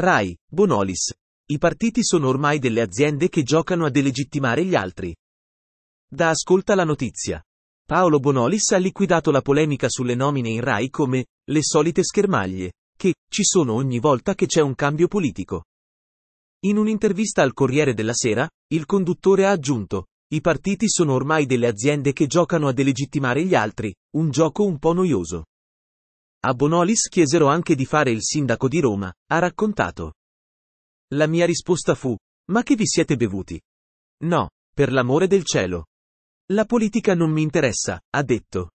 Rai, Bonolis. I partiti sono ormai delle aziende che giocano a delegittimare gli altri. Da ascolta la notizia. Paolo Bonolis ha liquidato la polemica sulle nomine in Rai come le solite schermaglie, che ci sono ogni volta che c'è un cambio politico. In un'intervista al Corriere della Sera, il conduttore ha aggiunto, i partiti sono ormai delle aziende che giocano a delegittimare gli altri, un gioco un po' noioso. A Bonolis chiesero anche di fare il sindaco di Roma, ha raccontato. La mia risposta fu, ma che vi siete bevuti? No, per l'amore del cielo. La politica non mi interessa, ha detto.